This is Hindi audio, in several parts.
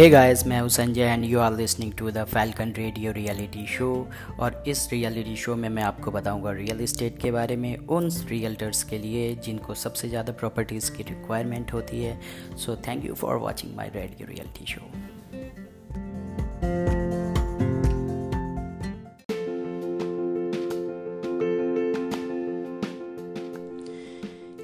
हे गाइस मैं हूँ Sanjay and you are listening to the Falcon radio reality show और इस रियलिटी शो में मैं आपको बताऊँगा रियल इस्टेट के बारे में, उन रियल्टर्स के लिए जिनको सबसे ज़्यादा प्रॉपर्टीज़ की रिक्वायरमेंट होती है. So thank you for watching my radio reality show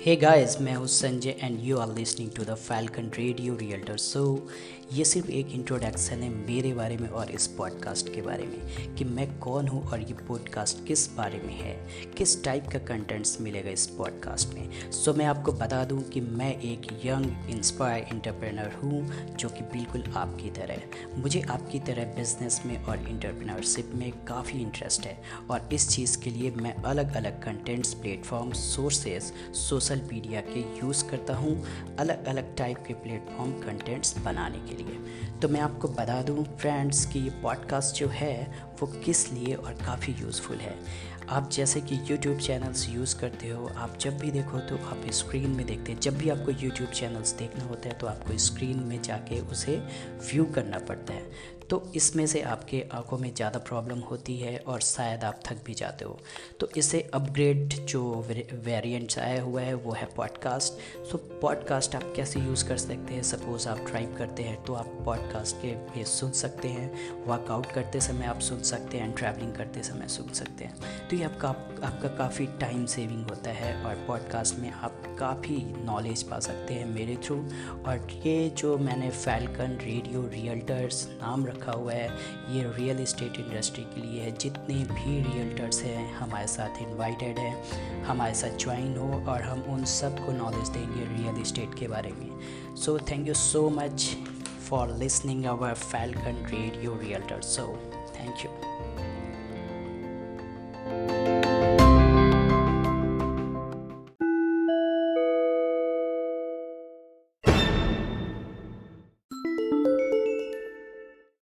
hey guys मैं हूँ Sanjay and you are listening to the Falcon radio realtor so ये सिर्फ़ एक इंट्रोडक्शन है मेरे बारे में और इस पॉडकास्ट के बारे में कि मैं कौन हूँ और ये पॉडकास्ट किस बारे में है? किस टाइप का कंटेंट्स मिलेगा इस पॉडकास्ट में? सो so, मैं आपको बता दूँ कि मैं एक यंग इंस्पायर इंटरप्रेनर हूँ जो कि बिल्कुल आपकी तरह मुझे आपकी तरह बिज़नेस में और इंटरप्रेनरशिप में काफ़ी इंटरेस्ट है और इस चीज़ के लिए मैं अलग अलग contents platform sources social social media के यूज़ करता हूँ अलग अलग टाइप के प्लेटफॉर्म कंटेंट्स बनाने के लिए। तो मैं आपको बता दूँ फ्रेंड्स कि ये पॉडकास्ट जो है, वो किस लिए और काफ़ी यूज़फुल है। आप जैसे कि यूट्यूब चैनल्स यूज़ करते हो, आप जब भी देखो तो आप स्क्रीन में देखते हैं। जब भी आपको यूट्यूब चैनल्स देखना होता है तो आपको स्क्रीन में जाके उसे व्यू करना पड़ता है। तो इसमें से आपके आँखों में ज़्यादा प्रॉब्लम होती है और शायद आप थक भी जाते हो। तो इसे अपग्रेड जो वेरिएंट्स आया हुआ है, वो है पॉडकास्ट सो पॉडकास्ट आप कैसे यूज़ कर सकते हैं? सपोज़ आप ड्राइव करते हैं तो आप पॉडकास्ट के पे सुन सकते हैं। वर्कआउट करते समय आप सुन सकते हैं ट्रैवलिंग करते समय सुन सकते हैं। तो ये आपका आपका काफ़ी टाइम सेविंग होता है और पॉडकास्ट में आप काफ़ी नॉलेज पा सकते हैं मेरे थ्रू और ये जो मैंने फैल्कन रेडियो रियल्टर्स नाम रखा हुआ है, ये रियल इस्टेट इंडस्ट्री के लिए है। जितने भी रियल्टर्स हैं, हमारे साथ इनवाइटेड हैं, हमारे साथ ज्वाइन हो और हम उन सबको नॉलेज देंगे रियल इस्टेट के बारे में। So thank you so much for listening our Falcon radio realtor so thank you